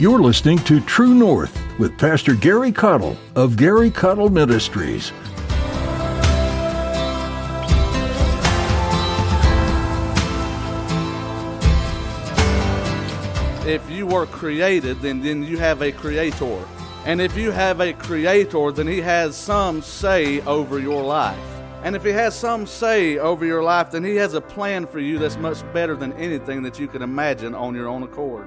You're listening to True North with Pastor Gary Caudill of Gary Caudill Ministries. If you were created, then, then you have a creator. And if you have a creator, then he has some say over your life. And if he has some say over your life, then he has a plan for you that's much better than anything that you can imagine on your own accord.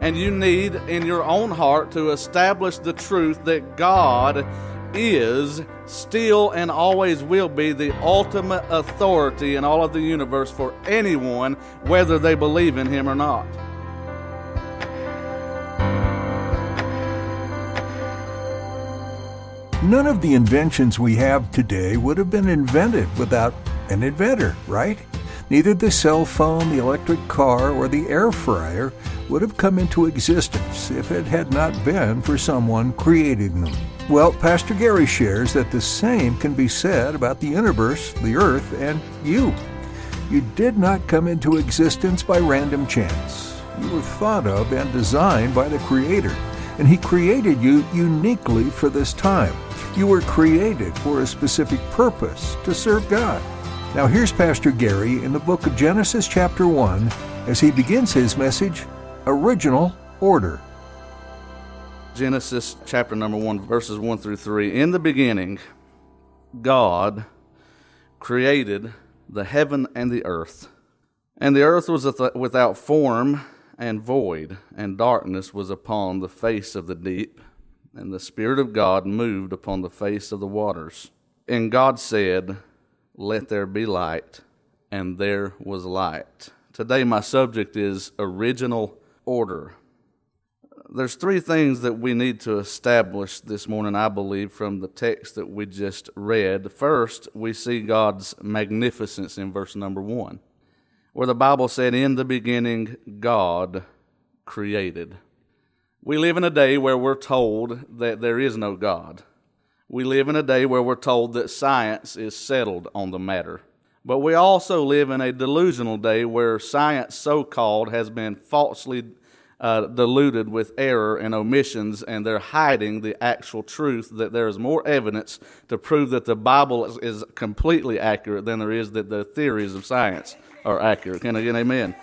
And you need in your own heart to establish the truth that God is, still, and always will be the ultimate authority in all of the universe for anyone, whether they believe in Him or not. None of the inventions we have today would have been invented without an inventor, right? Neither the cell phone, the electric car, or the air fryer would have come into existence if it had not been for someone creating them. Well, Pastor Gary shares that the same can be said about the universe, the earth, and you. You did not come into existence by random chance. You were thought of and designed by the Creator, and He created you uniquely for this time. You were created for a specific purpose to serve God. Now, here's Pastor Gary in the book of Genesis, chapter 1, as he begins his message Original Order. Genesis chapter number 1, verses 1 through 3. In the beginning, God created the heaven and the earth. And the earth was without form and void, and darkness was upon the face of the deep and the Spirit of God moved upon the face of the waters. And God said, Let there be light, and there was light. Today, my subject is original order. There's three things that we need to establish this morning, I believe, from the text that we just read. First, we see God's magnificence in verse number one, where the Bible said, In the beginning, God created. We live in a day where we're told that there is no God. We live in a day where we're told that science is settled on the matter. But we also live in a delusional day where science, so called, has been falsely uh, diluted with error and omissions, and they're hiding the actual truth that there is more evidence to prove that the Bible is, completely accurate than there is that the theories of science are accurate. Can I get an amen?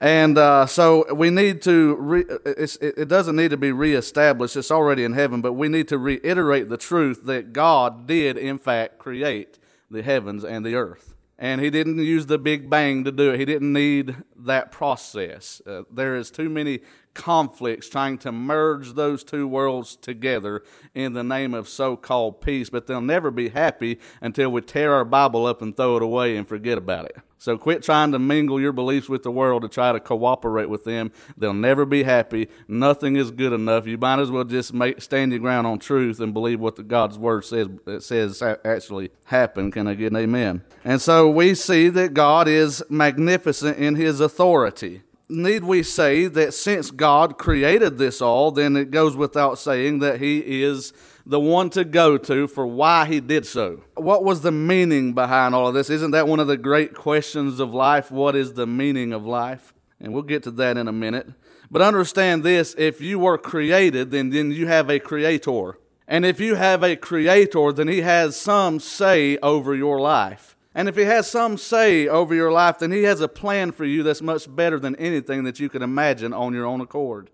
And uh, so we need to, re- it doesn't need to be reestablished, it's already in heaven, but we need to reiterate the truth that God did, in fact, create the heavens and the earth. And He didn't use the Big Bang to do it, He didn't need that process. Uh, there is too many conflicts trying to merge those two worlds together in the name of so called peace, but they'll never be happy until we tear our Bible up and throw it away and forget about it. So quit trying to mingle your beliefs with the world to try to cooperate with them. They'll never be happy. Nothing is good enough. You might as well just make, stand your ground on truth and believe what the God's word says says actually happened. Can I get an amen? And so we see that God is magnificent in his authority. Need we say that since God created this all, then it goes without saying that he is the one to go to for why he did so. What was the meaning behind all of this? Isn't that one of the great questions of life? What is the meaning of life? And we'll get to that in a minute. But understand this if you were created, then, then you have a creator. And if you have a creator, then he has some say over your life. And if he has some say over your life, then he has a plan for you that's much better than anything that you could imagine on your own accord.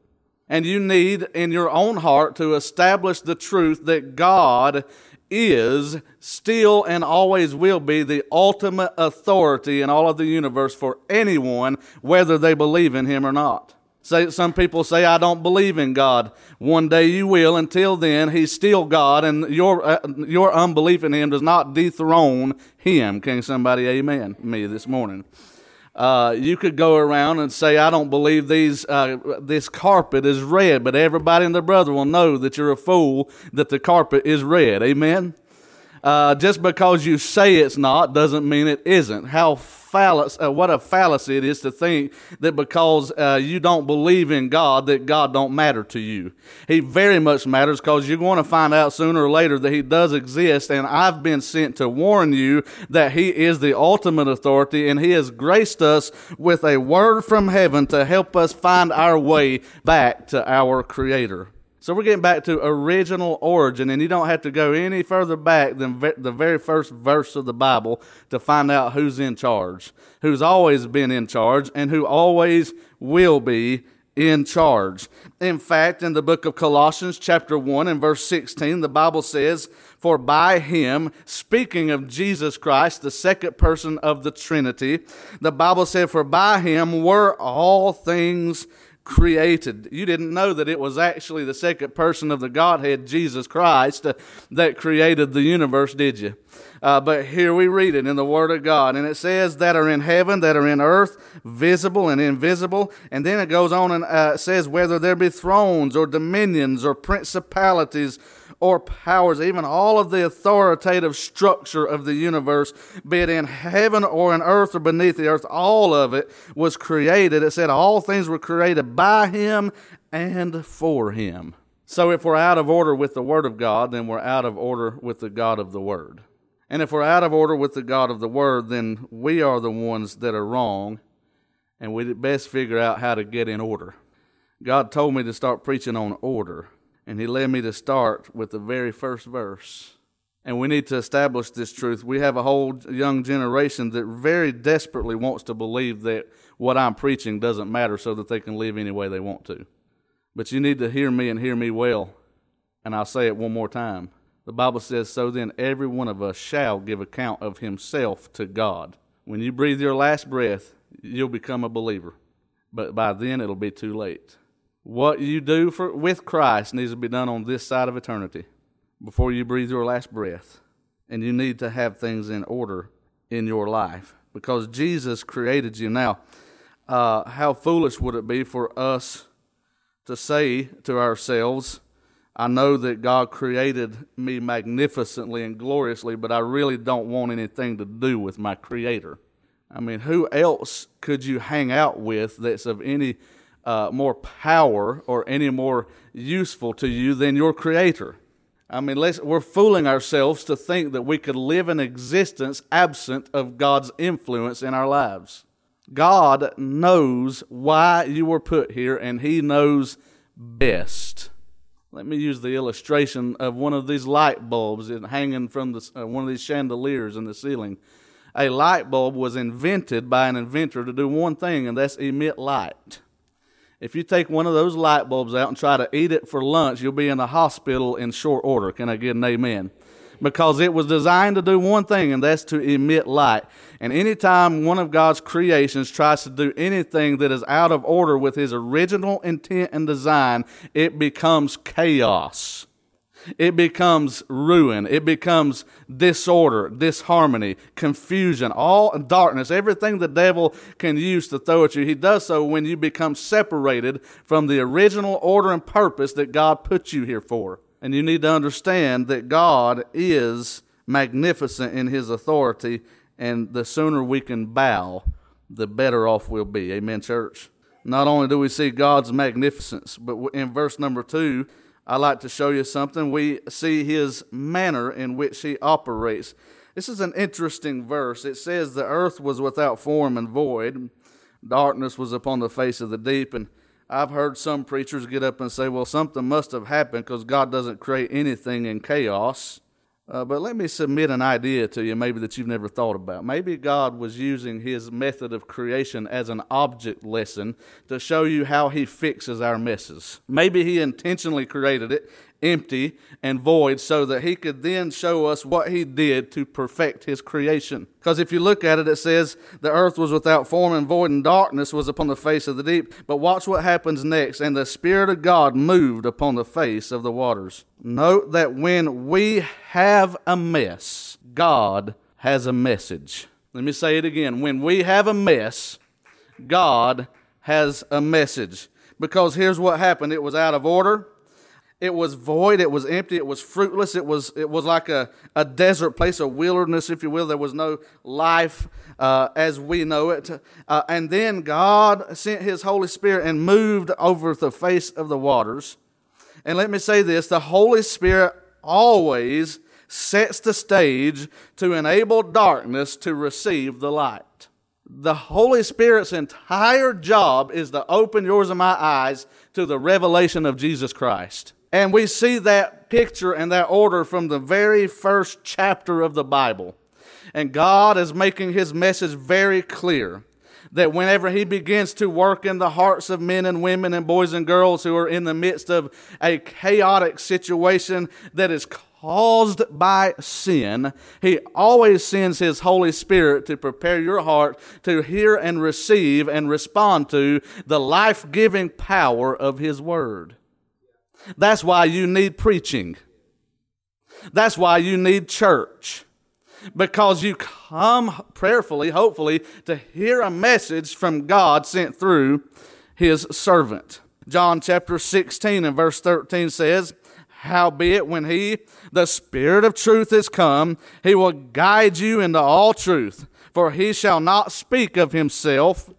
And you need in your own heart to establish the truth that God is, still, and always will be the ultimate authority in all of the universe for anyone, whether they believe in Him or not. Say, some people say, I don't believe in God. One day you will. Until then, He's still God, and your, uh, your unbelief in Him does not dethrone Him. Can somebody amen me this morning? Uh, you could go around and say, I don't believe these, uh, this carpet is red, but everybody and their brother will know that you're a fool, that the carpet is red. Amen? Uh, just because you say it's not doesn't mean it isn't. How fallacy, uh, what a fallacy it is to think that because uh, you don't believe in God, that God don't matter to you. He very much matters because you're going to find out sooner or later that He does exist, and I've been sent to warn you that He is the ultimate authority, and He has graced us with a word from heaven to help us find our way back to our Creator. So we're getting back to original origin, and you don't have to go any further back than ve- the very first verse of the Bible to find out who's in charge, who's always been in charge, and who always will be in charge. In fact, in the book of Colossians, chapter 1 and verse 16, the Bible says, For by him, speaking of Jesus Christ, the second person of the Trinity, the Bible said, For by him were all things created. You didn't know that it was actually the second person of the Godhead, Jesus Christ, uh, that created the universe, did you? Uh, but here we read it in the Word of God, and it says that are in heaven, that are in earth, visible and invisible. And then it goes on and uh, says whether there be thrones or dominions or principalities or powers, even all of the authoritative structure of the universe, be it in heaven or in earth or beneath the earth, all of it was created. It said all things were created by him and for him. So if we're out of order with the Word of God, then we're out of order with the God of the Word. And if we're out of order with the God of the Word, then we are the ones that are wrong, and we best figure out how to get in order. God told me to start preaching on order. And he led me to start with the very first verse. And we need to establish this truth. We have a whole young generation that very desperately wants to believe that what I'm preaching doesn't matter so that they can live any way they want to. But you need to hear me and hear me well. And I'll say it one more time. The Bible says, So then every one of us shall give account of himself to God. When you breathe your last breath, you'll become a believer. But by then it'll be too late. What you do for, with Christ needs to be done on this side of eternity before you breathe your last breath. And you need to have things in order in your life because Jesus created you. Now, uh, how foolish would it be for us to say to ourselves, I know that God created me magnificently and gloriously, but I really don't want anything to do with my Creator. I mean, who else could you hang out with that's of any uh, more power or any more useful to you than your Creator. I mean, we're fooling ourselves to think that we could live an existence absent of God's influence in our lives. God knows why you were put here, and He knows best. Let me use the illustration of one of these light bulbs hanging from the, uh, one of these chandeliers in the ceiling. A light bulb was invented by an inventor to do one thing, and that's emit light. If you take one of those light bulbs out and try to eat it for lunch, you'll be in the hospital in short order. Can I get an amen? Because it was designed to do one thing, and that's to emit light. And anytime one of God's creations tries to do anything that is out of order with his original intent and design, it becomes chaos it becomes ruin. It becomes disorder, disharmony, confusion, all darkness, everything the devil can use to throw at you. He does so when you become separated from the original order and purpose that God put you here for. And you need to understand that God is magnificent in his authority, and the sooner we can bow, the better off we'll be. Amen, church. Not only do we see God's magnificence, but in verse number two, I like to show you something. We see his manner in which he operates. This is an interesting verse. It says, The earth was without form and void, darkness was upon the face of the deep. And I've heard some preachers get up and say, Well, something must have happened because God doesn't create anything in chaos. Uh, but let me submit an idea to you, maybe that you've never thought about. Maybe God was using his method of creation as an object lesson to show you how he fixes our messes. Maybe he intentionally created it empty and void so that he could then show us what he did to perfect his creation. Because if you look at it, it says the earth was without form and void, and darkness was upon the face of the deep. But watch what happens next. And the Spirit of God moved upon the face of the waters. Note that when we have a mess, God has a message. Let me say it again. When we have a mess, God has a message. Because here's what happened it was out of order It was void, it was empty, it was fruitless, it was, it was like a, a desert place, a wilderness, if you will. There was no life uh, as we know it. Uh, and then God sent His Holy Spirit and moved over the face of the waters. And let me say this the Holy Spirit always sets the stage to enable darkness to receive the light. The Holy Spirit's entire job is to open yours and my eyes to the revelation of Jesus Christ. And we see that picture and that order from the very first chapter of the Bible. And God is making his message very clear that whenever he begins to work in the hearts of men and women and boys and girls who are in the midst of a chaotic situation that is caused by sin, he always sends his Holy Spirit to prepare your heart to hear and receive and respond to the life giving power of his word. That's why you need preaching. That's why you need church. Because you come prayerfully, hopefully, to hear a message from God sent through his servant. John chapter 16 and verse 13 says, Howbeit, when he, the Spirit of truth, is come, he will guide you into all truth. For he shall not speak of himself,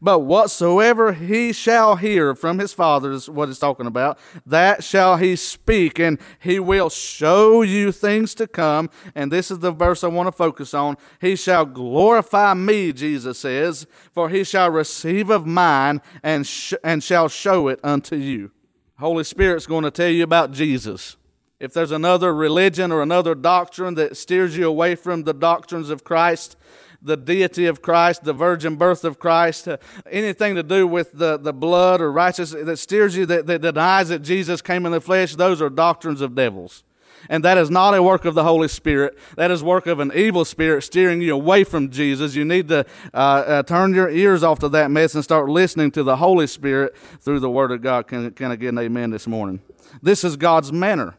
but whatsoever he shall hear from his father is what he's talking about, that shall he speak, and he will show you things to come. And this is the verse I want to focus on. He shall glorify me, Jesus says, for he shall receive of mine and, sh- and shall show it unto you. Holy Spirit's going to tell you about Jesus. If there's another religion or another doctrine that steers you away from the doctrines of Christ, the deity of Christ, the virgin birth of Christ, uh, anything to do with the, the blood or righteousness that steers you, that, that denies that Jesus came in the flesh, those are doctrines of devils. And that is not a work of the Holy Spirit. That is work of an evil spirit steering you away from Jesus. You need to uh, uh, turn your ears off to that mess and start listening to the Holy Spirit through the Word of God. Can, can I get an amen this morning? This is God's manner.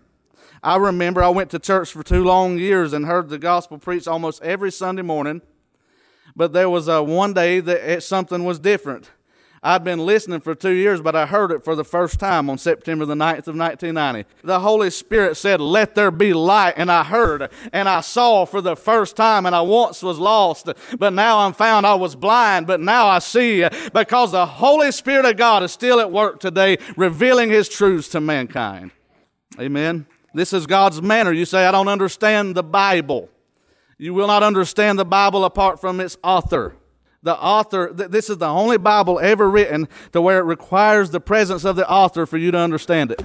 I remember I went to church for two long years and heard the gospel preached almost every Sunday morning. But there was a one day that it, something was different. I'd been listening for two years, but I heard it for the first time on September the 9th of 1990. The Holy Spirit said, Let there be light. And I heard and I saw for the first time, and I once was lost, but now I'm found. I was blind, but now I see because the Holy Spirit of God is still at work today, revealing His truths to mankind. Amen. This is God's manner. You say, I don't understand the Bible. You will not understand the Bible apart from its author. The author, this is the only Bible ever written to where it requires the presence of the author for you to understand it.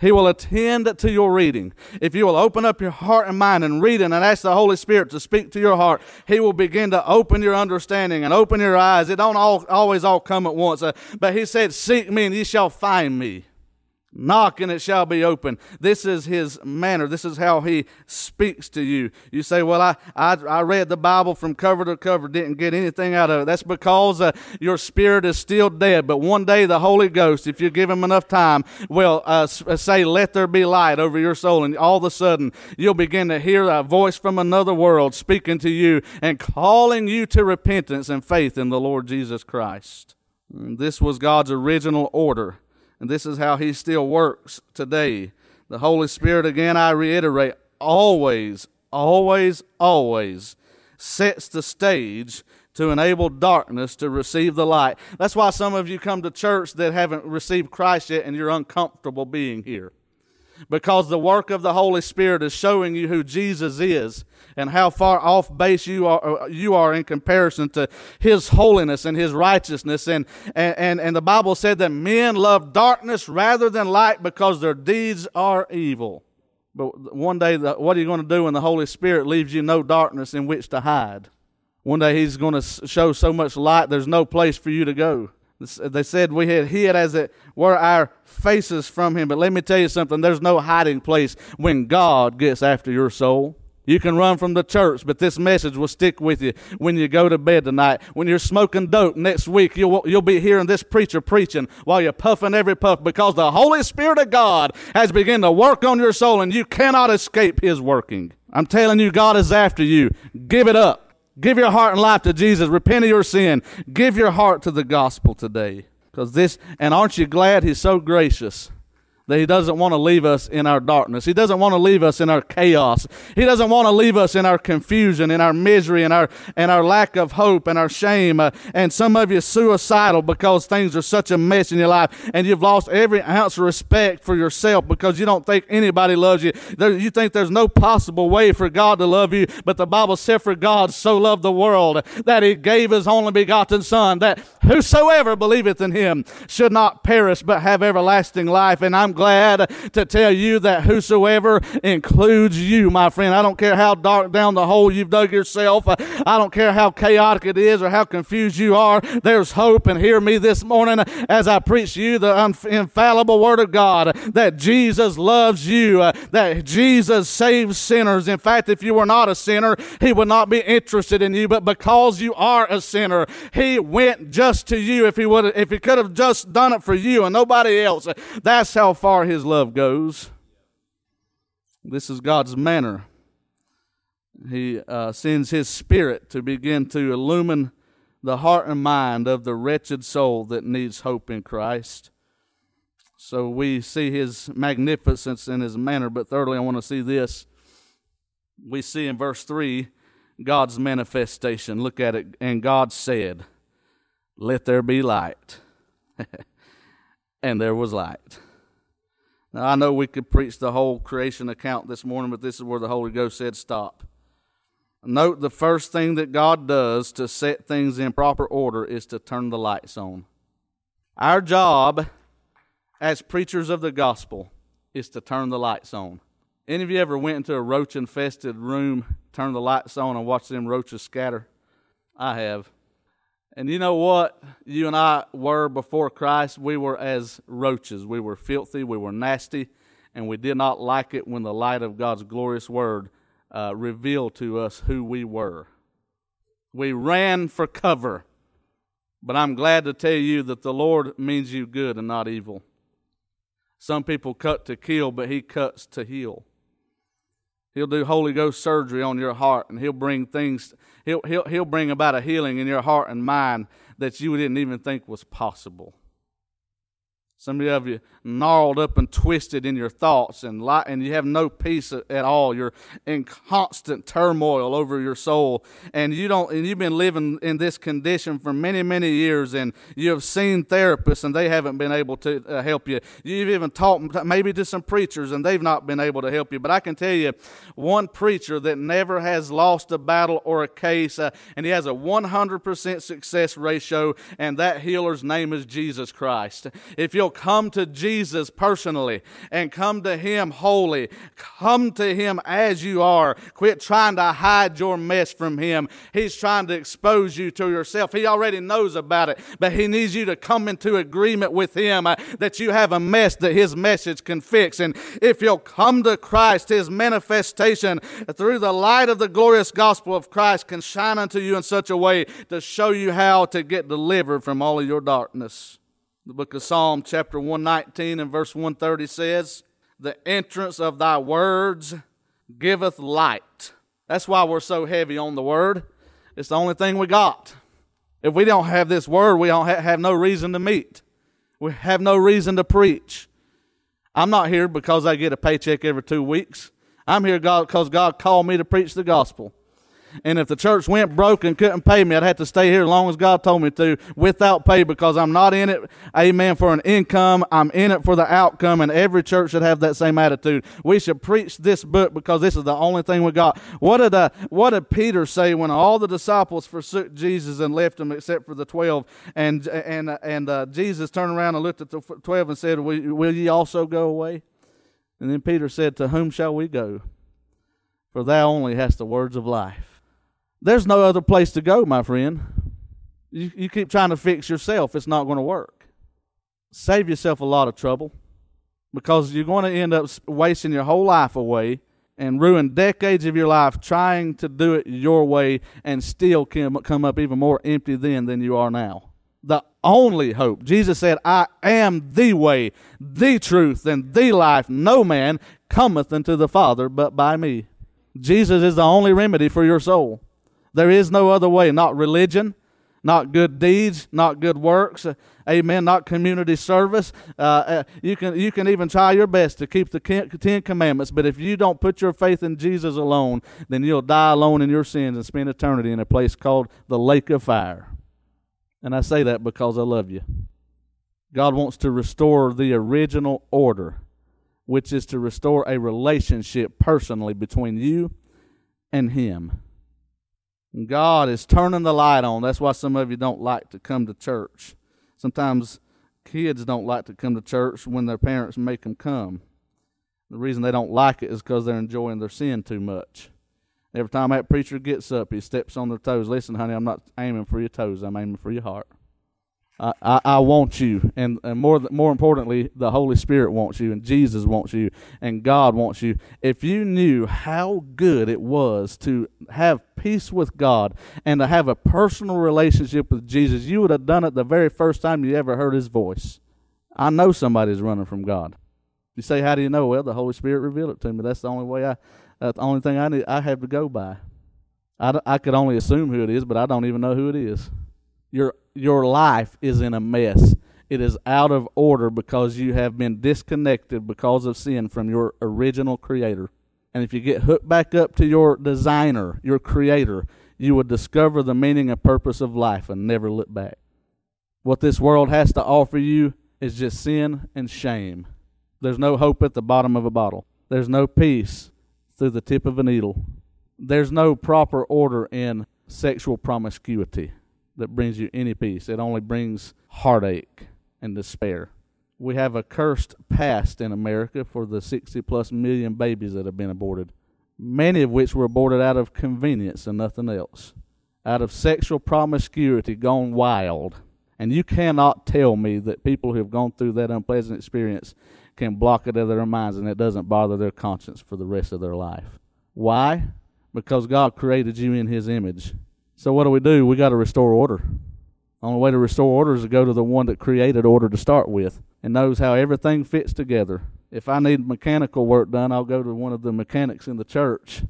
He will attend to your reading. If you will open up your heart and mind and read it and ask the Holy Spirit to speak to your heart, He will begin to open your understanding and open your eyes. It don't all, always all come at once. Uh, but He said, Seek me and ye shall find me. Knock and it shall be open. This is his manner. This is how he speaks to you. You say, Well, I, I, I read the Bible from cover to cover, didn't get anything out of it. That's because uh, your spirit is still dead. But one day the Holy Ghost, if you give him enough time, will uh, uh, say, Let there be light over your soul. And all of a sudden, you'll begin to hear a voice from another world speaking to you and calling you to repentance and faith in the Lord Jesus Christ. This was God's original order and this is how he still works today. The Holy Spirit, again, I reiterate, always, always, always sets the stage to enable darkness to receive the light. That's why some of you come to church that haven't received Christ yet and you're uncomfortable being here because the work of the Holy Spirit is showing you who Jesus is and how far off base you are, uh, you are in comparison to His holiness and His righteousness. And, and, and the Bible said that men love darkness rather than light because their deeds are evil. But one day, what are you going to do when the Holy Spirit leaves you no darkness in which to hide? One day He's going to show so much light, there's no place for you to go. They said we had hid as it were our faces from him. But let me tell you something there's no hiding place when God gets after your soul. You can run from the church, but this message will stick with you when you go to bed tonight. When you're smoking dope next week, you'll, you'll be hearing this preacher preaching while you're puffing every puff because the Holy Spirit of God has begun to work on your soul and you cannot escape His working. I'm telling you, God is after you. Give it up. Give your heart and life to Jesus. Repent of your sin. Give your heart to the gospel today. Because this, and aren't you glad He's so gracious that He doesn't want to leave us in our darkness. He doesn't want to leave us in our chaos. He doesn't want to leave us in our confusion, in our misery, in our, and our lack of hope, and our shame. Uh, and some of you suicidal because things are such a mess in your life, and you've lost every ounce of respect for yourself because you don't think anybody loves you. There, you think there's no possible way for God to love you, but the Bible said, For God so loved the world that He gave His only begotten Son, that whosoever believeth in Him should not perish but have everlasting life. And I'm glad to tell you that whosoever includes you, my friend. I don't care how dark down the hole you've dug yourself. Uh, I don't care how chaotic it is or how confused you are. There's hope. And hear me this morning as I preach you the infallible word of God that Jesus loves you, uh, that Jesus saves sinners. In fact, if you were not a sinner, he would not be interested in you. But because you are a sinner, he went just to you. If he would, if he could have just done it for you and nobody else, that's how far his love goes. This is God's manner. He uh, sends His Spirit to begin to illumine the heart and mind of the wretched soul that needs hope in Christ. So we see His magnificence in His manner. But thirdly, I want to see this. We see in verse 3 God's manifestation. Look at it. And God said, Let there be light. and there was light. Now, I know we could preach the whole creation account this morning, but this is where the Holy Ghost said stop. Note the first thing that God does to set things in proper order is to turn the lights on. Our job as preachers of the gospel is to turn the lights on. Any of you ever went into a roach infested room, turn the lights on, and watch them roaches scatter? I have. And you know what? You and I were before Christ. We were as roaches. We were filthy. We were nasty. And we did not like it when the light of God's glorious word uh, revealed to us who we were. We ran for cover. But I'm glad to tell you that the Lord means you good and not evil. Some people cut to kill, but He cuts to heal. He'll do Holy Ghost surgery on your heart, and He'll bring things, He'll, he'll, he'll bring about a healing in your heart and mind that you didn't even think was possible. Some of you gnarled up and twisted in your thoughts, and and you have no peace at all. You're in constant turmoil over your soul, and you don't. And you've been living in this condition for many, many years, and you have seen therapists, and they haven't been able to uh, help you. You've even talked maybe to some preachers, and they've not been able to help you. But I can tell you, one preacher that never has lost a battle or a case, uh, and he has a 100% success ratio, and that healer's name is Jesus Christ. If you'll come to Jesus personally and come to Him holy, come to Him as you are. Quit trying to hide your mess from Him. He's trying to expose you to yourself. He already knows about it, but He needs you to come into agreement with Him uh, that you have a mess that His message can fix. And if you'll come to Christ, His manifestation through the light of the glorious gospel of Christ can shine unto you in such a way to show you how to get delivered from all of your darkness. The book of Psalm, chapter 119 and verse 130 says, The entrance of thy words giveth light. That's why we're so heavy on the word. It's the only thing we got. If we don't have this word, we don't have no reason to meet. We have no reason to preach. I'm not here because I get a paycheck every two weeks. I'm here because God called me to preach the gospel. And if the church went broke and couldn't pay me, I'd have to stay here as long as God told me to without pay because I'm not in it, amen, for an income. I'm in it for the outcome. And every church should have that same attitude. We should preach this book because this is the only thing we got. What did, uh, what did Peter say when all the disciples forsook Jesus and left him except for the 12? And, and, and uh, Jesus turned around and looked at the 12 and said, will, will ye also go away? And then Peter said, To whom shall we go? For thou only hast the words of life. There's no other place to go, my friend. You, you keep trying to fix yourself, it's not going to work. Save yourself a lot of trouble because you're going to end up wasting your whole life away and ruin decades of your life trying to do it your way and still come up even more empty then than you are now. The only hope. Jesus said, I am the way, the truth, and the life. No man cometh unto the Father but by me. Jesus is the only remedy for your soul. There is no other way, not religion, not good deeds, not good works. Amen. Not community service. Uh, uh, you can you can even try your best to keep the Ten Commandments, but if you don't put your faith in Jesus alone, then you'll die alone in your sins and spend eternity in a place called the lake of fire. And I say that because I love you. God wants to restore the original order, which is to restore a relationship personally between you and Him. God is turning the light on. That's why some of you don't like to come to church. Sometimes kids don't like to come to church when their parents make them come. The reason they don't like it is because they're enjoying their sin too much. Every time that preacher gets up, he steps on their toes. Listen, honey, I'm not aiming for your toes. I'm aiming for your heart. I, I, want you, and, and more more importantly, the Holy Spirit wants you, and Jesus wants you, and God wants you. If you knew how good it was to have peace with God and to have a personal relationship with Jesus, you would have done it the very first time you ever heard His voice. I know somebody's running from God. You say, "How do you know?" Well, the Holy Spirit revealed it to me. That's the only way I. That's the only thing I need. I have to go by. I, I could only assume who it is, but I don't even know who it is. Your your life is in a mess. It is out of order because you have been disconnected because of sin from your original creator. And if you get hooked back up to your designer, your creator, you will discover the meaning and purpose of life and never look back. What this world has to offer you is just sin and shame. There's no hope at the bottom of a bottle. There's no peace through the tip of a needle. There's no proper order in sexual promiscuity that brings you any peace. It only brings heartache and despair. We have a cursed past in America for the 60 plus million babies that have been aborted, many of which were aborted out of convenience and nothing else, out of sexual promiscuity gone wild. And you cannot tell me that people who have gone through that unpleasant experience can block it out of their minds and it doesn't bother their conscience for the rest of their life. Why? Because God created you in His image so what do we do? We got to restore order. Only way to restore order is to go to the one that created order to start with and knows how everything fits together. If I need mechanical work done, I'll go to one of the mechanics in the church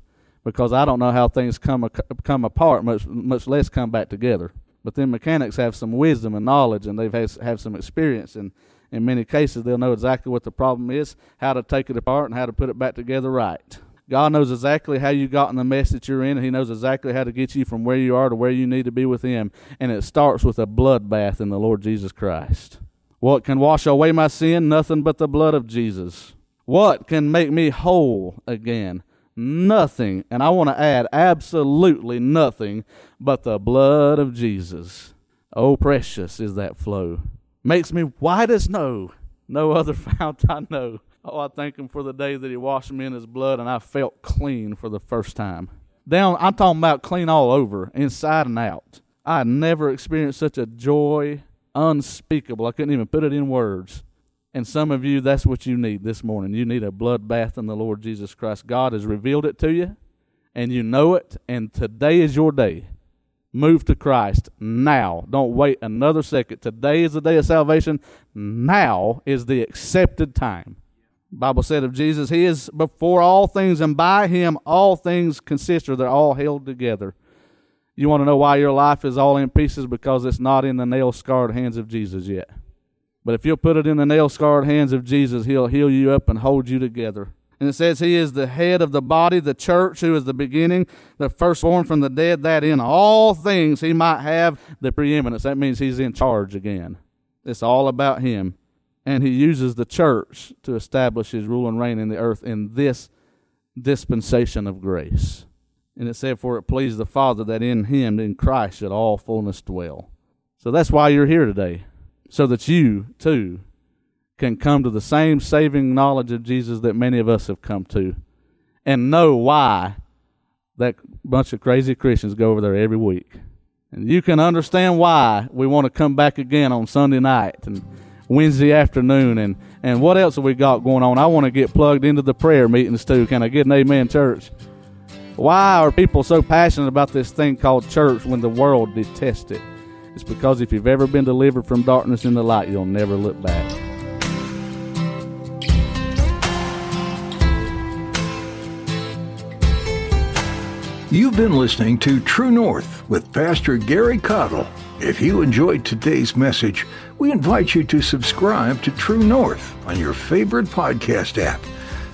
because I don't know how things come come apart, much much less come back together. But then mechanics have some wisdom and knowledge, and they've have, have some experience, and in many cases they'll know exactly what the problem is, how to take it apart, and how to put it back together right. God knows exactly how you got in the mess that you're in, and He knows exactly how to get you from where you are to where you need to be with Him. And it starts with a bloodbath in the Lord Jesus Christ. What can wash away my sin? Nothing but the blood of Jesus. What can make me whole again? Nothing. And I want to add absolutely nothing but the blood of Jesus. Oh, precious is that flow. Makes me white as snow. No other fount I know. Oh, I thank Him for the day that He washed me in His blood and I felt clean for the first time. Down, I'm talking about clean all over, inside and out. I never experienced such a joy unspeakable. I couldn't even put it in words. And some of you, that's what you need this morning. You need a blood bath in the Lord Jesus Christ. God has revealed it to you, and you know it, and today is your day. Move to Christ now. Don't wait another second. Today is the day of salvation. Now is the accepted time. Bible said of Jesus, He is before all things, and by Him all things consist, or they're all held together. You want to know why your life is all in pieces? Because it's not in the nail scarred hands of Jesus yet. But if you'll put it in the nail scarred hands of Jesus, He'll heal you up and hold you together. And it says He is the head of the body, the church, who is the beginning, the firstborn from the dead, that in all things He might have the preeminence. That means He's in charge again. It's all about Him and he uses the church to establish his rule and reign in the earth in this dispensation of grace. And it said, For it pleased the Father that in him, in Christ, should all fullness dwell. So that's why you're here today, so that you, too, can come to the same saving knowledge of Jesus that many of us have come to and know why that bunch of crazy Christians go over there every week. And you can understand why we want to come back again on Sunday night and Wednesday afternoon. And, and what else have we got going on? I want to get plugged into the prayer meetings too. Can I get an amen, church? Why are people so passionate about this thing called church when the world detests it? It's because if you've ever been delivered from darkness into light, you'll never look back. You've been listening to True North with Pastor Gary Caudill. If you enjoyed today's message, we invite you to subscribe to True North on your favorite podcast app.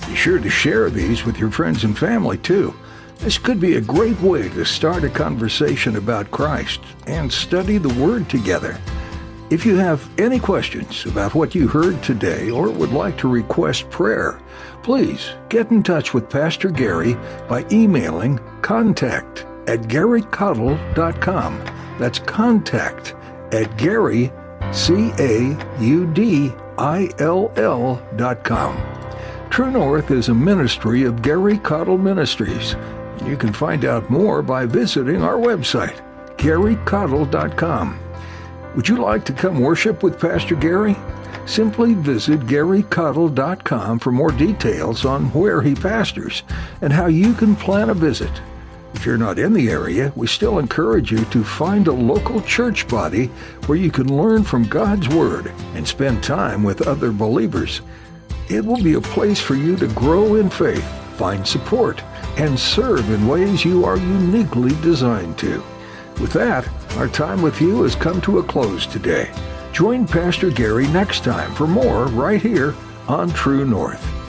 Be sure to share these with your friends and family too. This could be a great way to start a conversation about Christ and study the Word together. If you have any questions about what you heard today or would like to request prayer, please get in touch with Pastor Gary by emailing contact at garycaudill.com. That's contact at Gary, C A U D I L L dot com. True North is a ministry of Gary Caudill Ministries. You can find out more by visiting our website, garycaudill.com. Would you like to come worship with Pastor Gary? Simply visit garycaudill.com for more details on where he pastors and how you can plan a visit. If you're not in the area, we still encourage you to find a local church body where you can learn from God's Word and spend time with other believers. It will be a place for you to grow in faith, find support, and serve in ways you are uniquely designed to. With that, our time with you has come to a close today. Join Pastor Gary next time for more right here on True North.